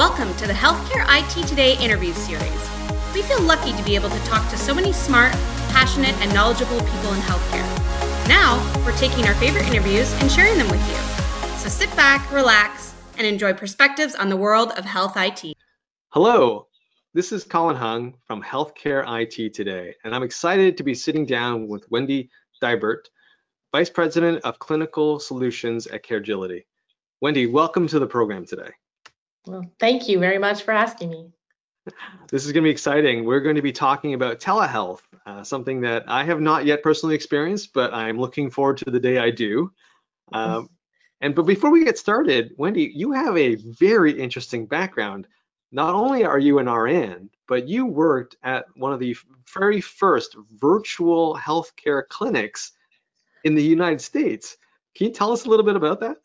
Welcome to the Healthcare IT Today interview series. We feel lucky to be able to talk to so many smart, passionate, and knowledgeable people in healthcare. Now, we're taking our favorite interviews and sharing them with you. So sit back, relax, and enjoy perspectives on the world of health IT. Hello, this is Colin Hung from Healthcare IT Today, and I'm excited to be sitting down with Wendy Dibert, Vice President of Clinical Solutions at Caregility. Wendy, welcome to the program today. Well, thank you very much for asking me. This is going to be exciting. We're going to be talking about telehealth, uh, something that I have not yet personally experienced, but I'm looking forward to the day I do. Um, and but before we get started, Wendy, you have a very interesting background. Not only are you an RN, but you worked at one of the very first virtual healthcare clinics in the United States. Can you tell us a little bit about that?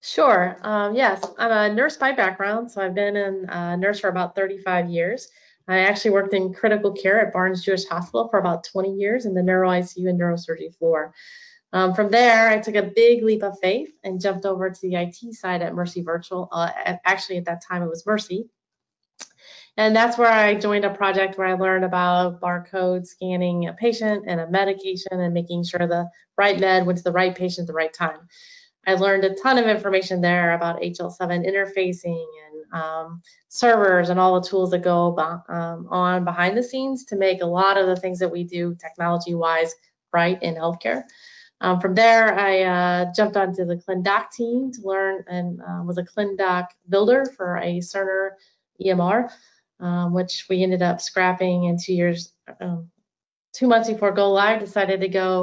Sure. Um, yes, I'm a nurse by background, so I've been a uh, nurse for about 35 years. I actually worked in critical care at Barnes Jewish Hospital for about 20 years in the neuro ICU and neurosurgery floor. Um, from there, I took a big leap of faith and jumped over to the IT side at Mercy Virtual. Uh, actually, at that time, it was Mercy. And that's where I joined a project where I learned about barcode scanning a patient and a medication and making sure the right med went to the right patient at the right time. I learned a ton of information there about HL7 interfacing and um, servers and all the tools that go um, on behind the scenes to make a lot of the things that we do technology-wise right in healthcare. Um, from there, I uh, jumped onto the ClinDoc team to learn and uh, was a ClinDoc builder for a Cerner EMR, um, which we ended up scrapping in two years, um, two months before go live, decided to go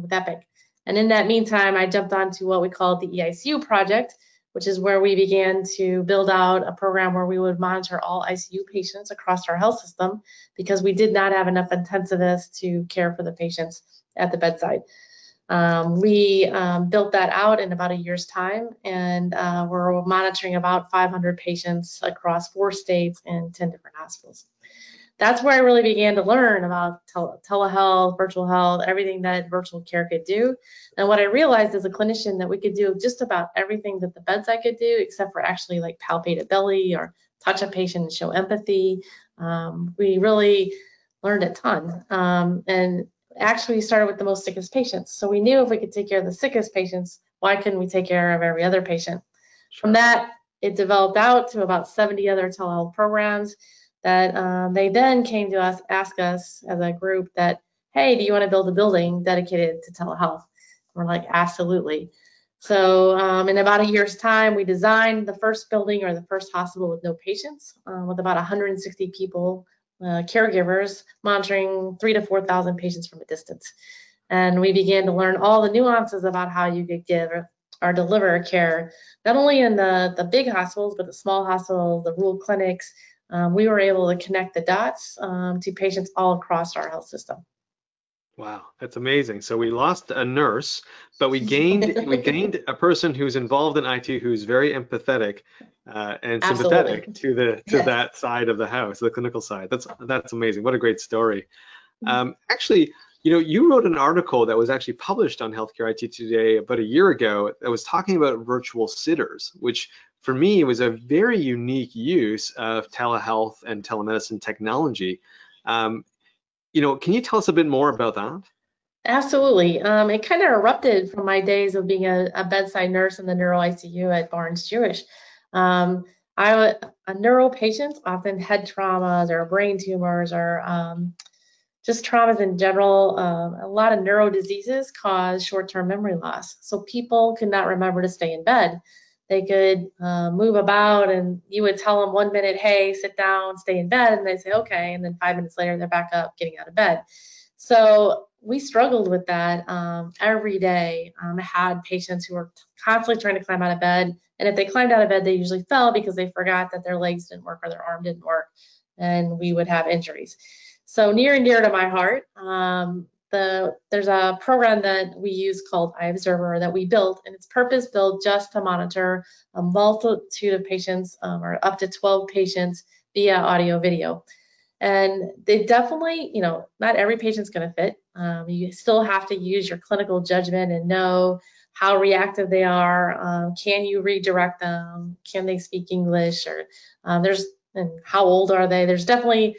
with Epic. And in that meantime, I jumped onto what we call the EICU project, which is where we began to build out a program where we would monitor all ICU patients across our health system because we did not have enough intensivists to care for the patients at the bedside. Um, we um, built that out in about a year's time, and uh, we're monitoring about 500 patients across four states and 10 different hospitals that's where I really began to learn about tele telehealth, virtual health, everything that virtual care could do. And what I realized as a clinician that we could do just about everything that the bedside could do, except for actually like palpate a belly or touch a patient and show empathy. Um, we really learned a ton. Um, and actually started with the most sickest patients. So we knew if we could take care of the sickest patients, why couldn't we take care of every other patient? From that, it developed out to about 70 other telehealth programs that um, they then came to us, ask us as a group that, hey, do you want to build a building dedicated to telehealth? we're like, absolutely. So um, in about a year's time, we designed the first building or the first hospital with no patients, uh, with about 160 people, uh, caregivers, monitoring three to 4,000 patients from a distance. And we began to learn all the nuances about how you could give or deliver care, not only in the, the big hospitals, but the small hospitals, the rural clinics, um, we were able to connect the dots um, to patients all across our health system. Wow, that's amazing. So we lost a nurse, but we gained we gained a person who's involved in IT who's very empathetic uh, and sympathetic Absolutely. to the to yes. that side of the house, the clinical side. That's that's amazing. What a great story. Mm-hmm. Um, actually, you know, you wrote an article that was actually published on Healthcare IT Today about a year ago that was talking about virtual sitters, which for me it was a very unique use of telehealth and telemedicine technology. Um, you know, can you tell us a bit more about that? Absolutely. Um, it kind of erupted from my days of being a, a, bedside nurse in the neuro ICU at Barnes Jewish. Um, I, a neuro patients often head traumas or brain tumors or um, just traumas in general. Um, a lot of neuro diseases cause short-term memory loss. So people could not remember to stay in bed they could uh, move about and you would tell them one minute hey sit down stay in bed and they'd say okay and then five minutes later they're back up getting out of bed. So we struggled with that um, every day. Um, i had patients who were constantly trying to climb out of bed and if they climbed out of bed they usually fell because they forgot that their legs didn't work or their arm didn't work and we would have injuries. So near and dear to my heart um, the there's a program that we use called iObserver that we built, and it's purpose built just to monitor a multitude of patients, um, or up to 12 patients via audio video. And they definitely, you know, not every patient's going to fit. Um, you still have to use your clinical judgment and know how reactive they are. Um, can you redirect them? Can they speak English? Or um, there's and how old are they? There's definitely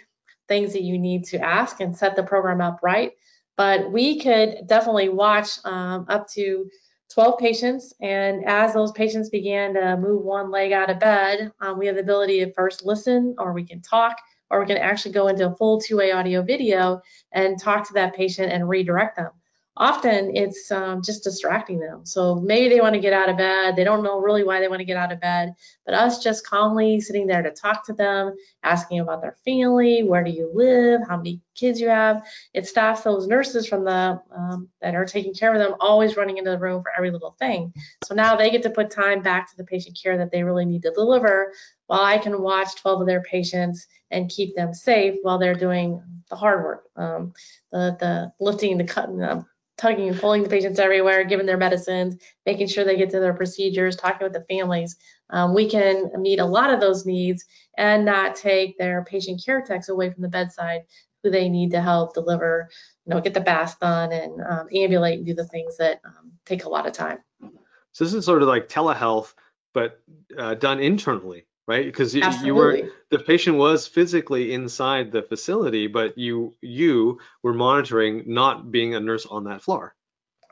things that you need to ask and set the program up right. But we could definitely watch um, up to 12 patients, and as those patients began to move one leg out of bed, um, we have the ability to first listen, or we can talk, or we can actually go into a full two-way audio video and talk to that patient and redirect them often it's um, just distracting them. So maybe they want to get out of bed. They don't know really why they want to get out of bed, but us just calmly sitting there to talk to them, asking about their family, where do you live, how many kids you have. It stops those nurses from the um, that are taking care of them always running into the room for every little thing. So now they get to put time back to the patient care that they really need to deliver while I can watch 12 of their patients and keep them safe while they're doing the hard work, um, the, the lifting, the cutting, the tugging and pulling the patients everywhere, giving their medicines, making sure they get to their procedures, talking with the families. Um, we can meet a lot of those needs and not take their patient care techs away from the bedside who they need to help deliver, you know, get the bath done and um, ambulate and do the things that um, take a lot of time. So this is sort of like telehealth, but uh, done internally right? Because you, you, were the patient was physically inside the facility, but you you were monitoring, not being a nurse on that floor.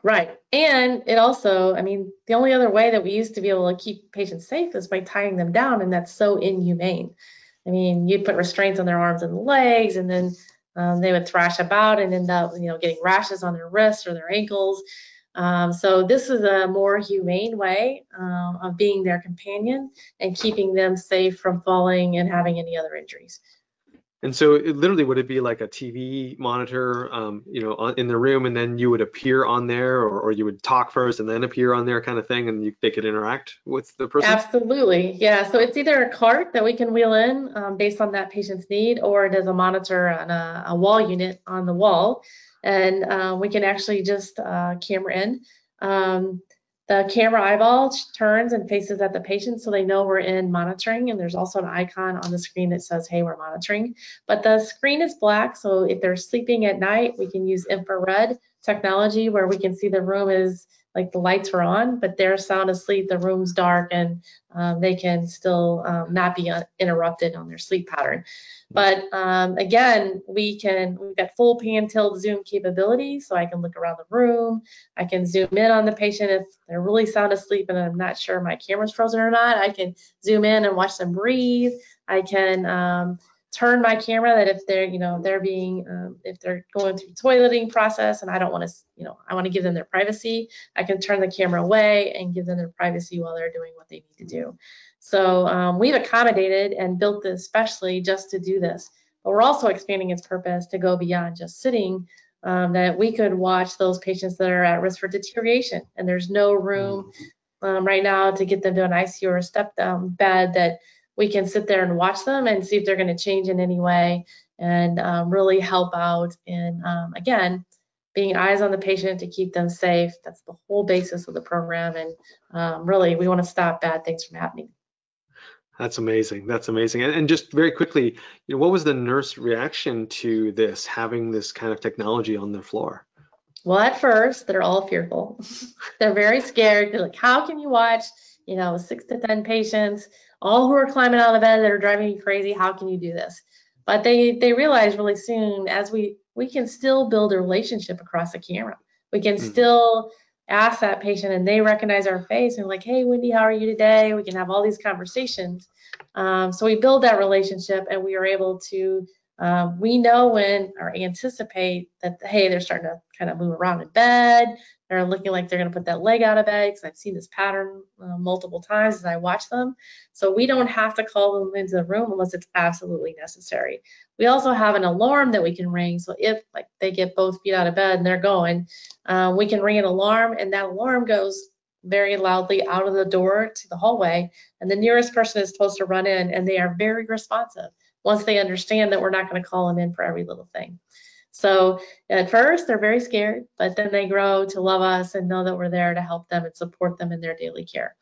Right, and it also, I mean, the only other way that we used to be able to keep patients safe is by tying them down, and that's so inhumane. I mean, you'd put restraints on their arms and legs, and then um, they would thrash about and end up, you know, getting rashes on their wrists or their ankles. Um, so this is a more humane way um, of being their companion and keeping them safe from falling and having any other injuries. And so, it literally, would it be like a TV monitor, um, you know, in the room, and then you would appear on there, or, or you would talk first and then appear on there, kind of thing, and you, they could interact with the person? Absolutely, yeah. So it's either a cart that we can wheel in um, based on that patient's need, or it is a monitor on a, a wall unit on the wall and uh, we can actually just uh, camera in. Um, the camera eyeball turns and faces at the patient so they know we're in monitoring and there's also an icon on the screen that says, hey, we're monitoring. But the screen is black, so if they're sleeping at night, we can use infrared technology where we can see the room is like the lights are on, but they're sound asleep, the room's dark, and um, they can still um, not be uh, interrupted on their sleep pattern. But um, again, we can, we've got full pan tilt zoom capability, so I can look around the room. I can zoom in on the patient if they're really sound asleep and I'm not sure my camera's frozen or not. I can zoom in and watch them breathe. I can um, turn my camera that if they're, you know, they're being, um, if they're going through toileting process and I don't want to, you know, I want to give them their privacy, I can turn the camera away and give them their privacy while they're doing what they need to do. So um, we've accommodated and built this especially just to do this. But we're also expanding its purpose to go beyond just sitting, um, that we could watch those patients that are at risk for deterioration. And there's no room um, right now to get them to an ICU or a step down bed that we can sit there and watch them and see if they're going to change in any way and um, really help out in, um, again, being eyes on the patient to keep them safe. That's the whole basis of the program. And um, really, we want to stop bad things from happening. That's amazing. That's amazing. And, and, just very quickly, you know, what was the nurse reaction to this, having this kind of technology on their floor? Well, at first, they're all fearful. they're very scared. They're like, how can you watch, you know, six to 10 patients all who are climbing out of bed that are driving me crazy. How can you do this? But they they realize really soon as we we can still build a relationship across the camera. We can mm-hmm. still ask that patient and they recognize our face and like, hey, Wendy, how are you today? We can have all these conversations. Um, so we build that relationship and we are able to um, we know when or anticipate that hey they're starting to kind of move around in bed they're looking like they're going to put that leg out of bed because I've seen this pattern uh, multiple times as I watch them. So we don't have to call them into the room unless it's absolutely necessary. We also have an alarm that we can ring. So if like they get both feet out of bed and they're going, uh, we can ring an alarm and that alarm goes very loudly out of the door to the hallway and the nearest person is supposed to run in and they are very responsive once they understand that we're not going to call them in for every little thing. So at first, they're very scared, but then they grow to love us and know that we're there to help them and support them in their daily care.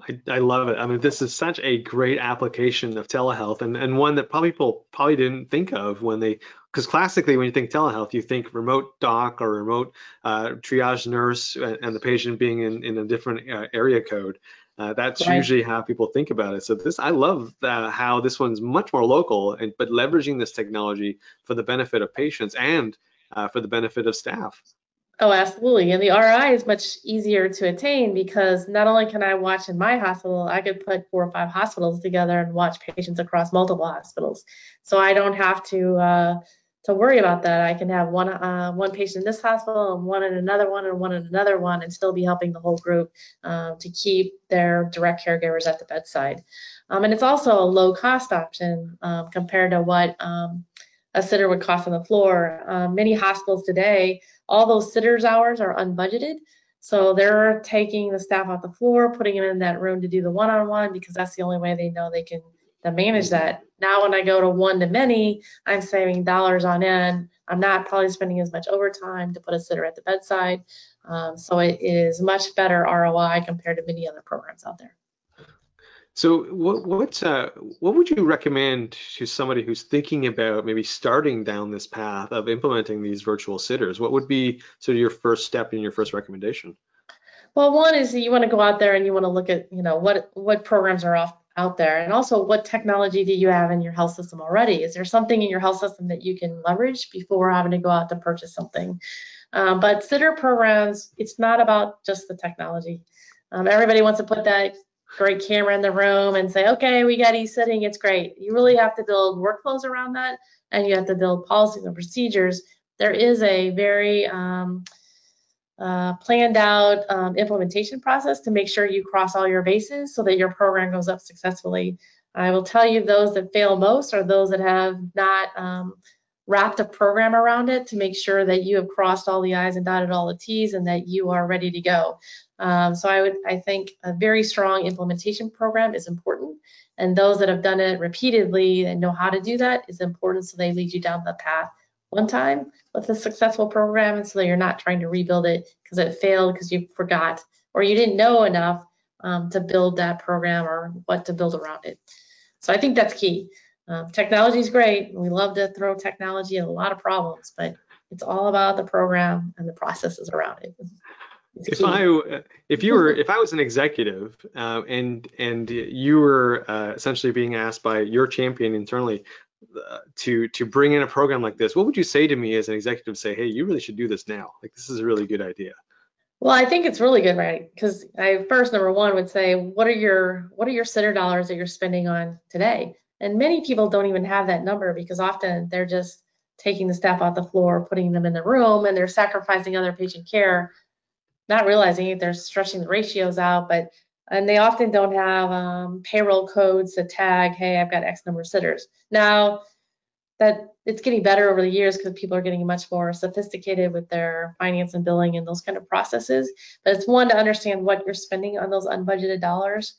I, I love it. I mean, this is such a great application of telehealth and, and one that probably people probably didn't think of when they because classically when you think telehealth you think remote doc or remote uh, triage nurse and, and, the patient being in, in a different uh, area code uh, that's right. usually how people think about it so this i love how this one's much more local and but leveraging this technology for the benefit of patients and uh, for the benefit of staff Oh, absolutely. And the ROI is much easier to attain because not only can I watch in my hospital, I could put four or five hospitals together and watch patients across multiple hospitals. So I don't have to uh, to worry about that. I can have one uh, one patient in this hospital and one in another one and one in another one, and still be helping the whole group uh, to keep their direct caregivers at the bedside. Um, and it's also a low cost option um, compared to what um, a sitter would cost on the floor. Um, many hospitals today all those sitters hours are unbudgeted. So they're taking the staff off the floor, putting them in that room to do the one-on-one because that's the only way they know they can to manage that. Now when I go to one to many, I'm saving dollars on end. I'm not probably spending as much overtime to put a sitter at the bedside. Um, so it is much better ROI compared to many other programs out there. So what what uh, what would you recommend to somebody who's thinking about maybe starting down this path of implementing these virtual sitters? What would be sort of your first step and your first recommendation? Well, one is you want to go out there and you want to look at you know what what programs are off out there. And also what technology do you have in your health system already? Is there something in your health system that you can leverage before having to go out to purchase something? Um, but sitter programs it's not about just the technology. Um, everybody wants to put that great camera in the room and say, okay, we got e-sitting, it's great. You really have to build workflows around that and you have to build policies and procedures. There is a very um, uh, planned out um, implementation process to make sure you cross all your bases so that your program goes up successfully. I will tell you those that fail most are those that have not um, wrapped a program around it to make sure that you have crossed all the I's and dotted all the T's and that you are ready to go. Um, so I would, I think a very strong implementation program is important. And those that have done it repeatedly and know how to do that is important so they lead you down the path one time with a successful program and so that you're not trying to rebuild it because it failed because you forgot or you didn't know enough um, to build that program or what to build around it. So I think that's key. Um, technology is great. We love to throw technology at a lot of problems, but it's all about the program and the processes around it if I if you were if I was an executive uh, and and you were uh, essentially being asked by your champion internally to to bring in a program like this, what would you say to me as an executive? Say, hey, you really should do this now. Like this is a really good idea. Well, I think it's really good, right? Because I first number one would say, what are your what are your center dollars that you're spending on today? And many people don't even have that number because often they're just taking the staff off the floor, putting them in the room, and they're sacrificing other patient care not realizing it, they're stretching the ratios out, but and they often don't have um, payroll codes to tag, hey, I've got X number of sitters. Now that it's getting better over the years because people are getting much more sophisticated with their finance and billing and those kind of processes. But it's one to understand what you're spending on those unbudgeted dollars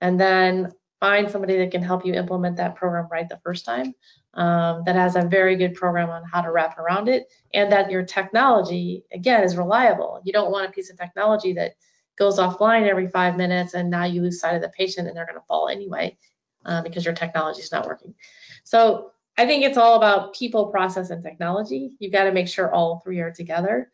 and then find somebody that can help you implement that program right the first time um, that has a very good program on how to wrap around it and that your technology again is reliable you don't want a piece of technology that goes offline every five minutes and now you lose sight of the patient and they're going to fall anyway uh, because your technology is not working so i think it's all about people process and technology you've got to make sure all three are together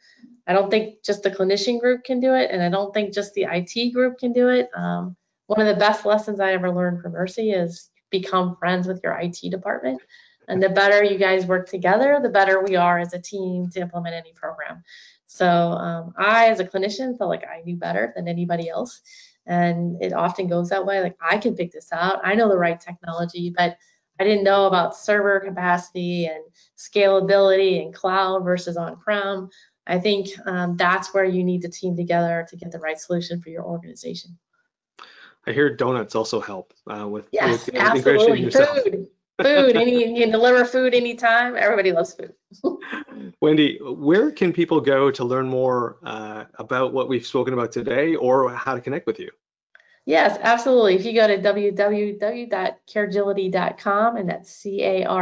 i don't think just the clinician group can do it and i don't think just the it group can do it um, one of the best lessons I ever learned from Mercy is become friends with your IT department. And the better you guys work together, the better we are as a team to implement any program. So um, I, as a clinician, felt like I knew better than anybody else. And it often goes that way. Like I can pick this out. I know the right technology, but I didn't know about server capacity and scalability and cloud versus on-prem. I think um, that's where you need to team together to get the right solution for your organization. I hear donuts also help uh, with, yes, with absolutely. Food, food. Any you can deliver food anytime. Everybody loves food. Wendy, where can people go to learn more uh, about what we've spoken about today, or how to connect with you? Yes, absolutely. If you go to www.caregility.com, and that's C-A-R-E-G-I-L-I-T-Y,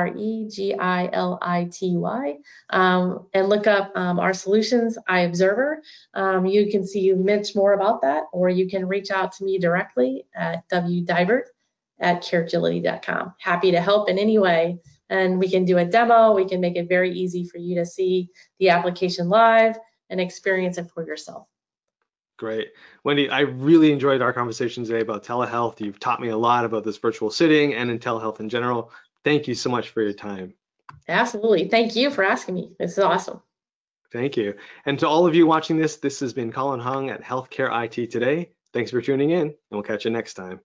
um, and look up um, our solutions, iObserver, um, you can see much more about that, or you can reach out to me directly at wdivert at caregility.com. Happy to help in any way and we can do a demo. We can make it very easy for you to see the application live and experience it for yourself. Great. Wendy, I really enjoyed our conversation today about telehealth. You've taught me a lot about this virtual sitting and in telehealth in general. Thank you so much for your time. Absolutely. Thank you for asking me. This is awesome. Thank you. And to all of you watching this, this has been Colin Hung at Healthcare IT Today. Thanks for tuning in, and we'll catch you next time.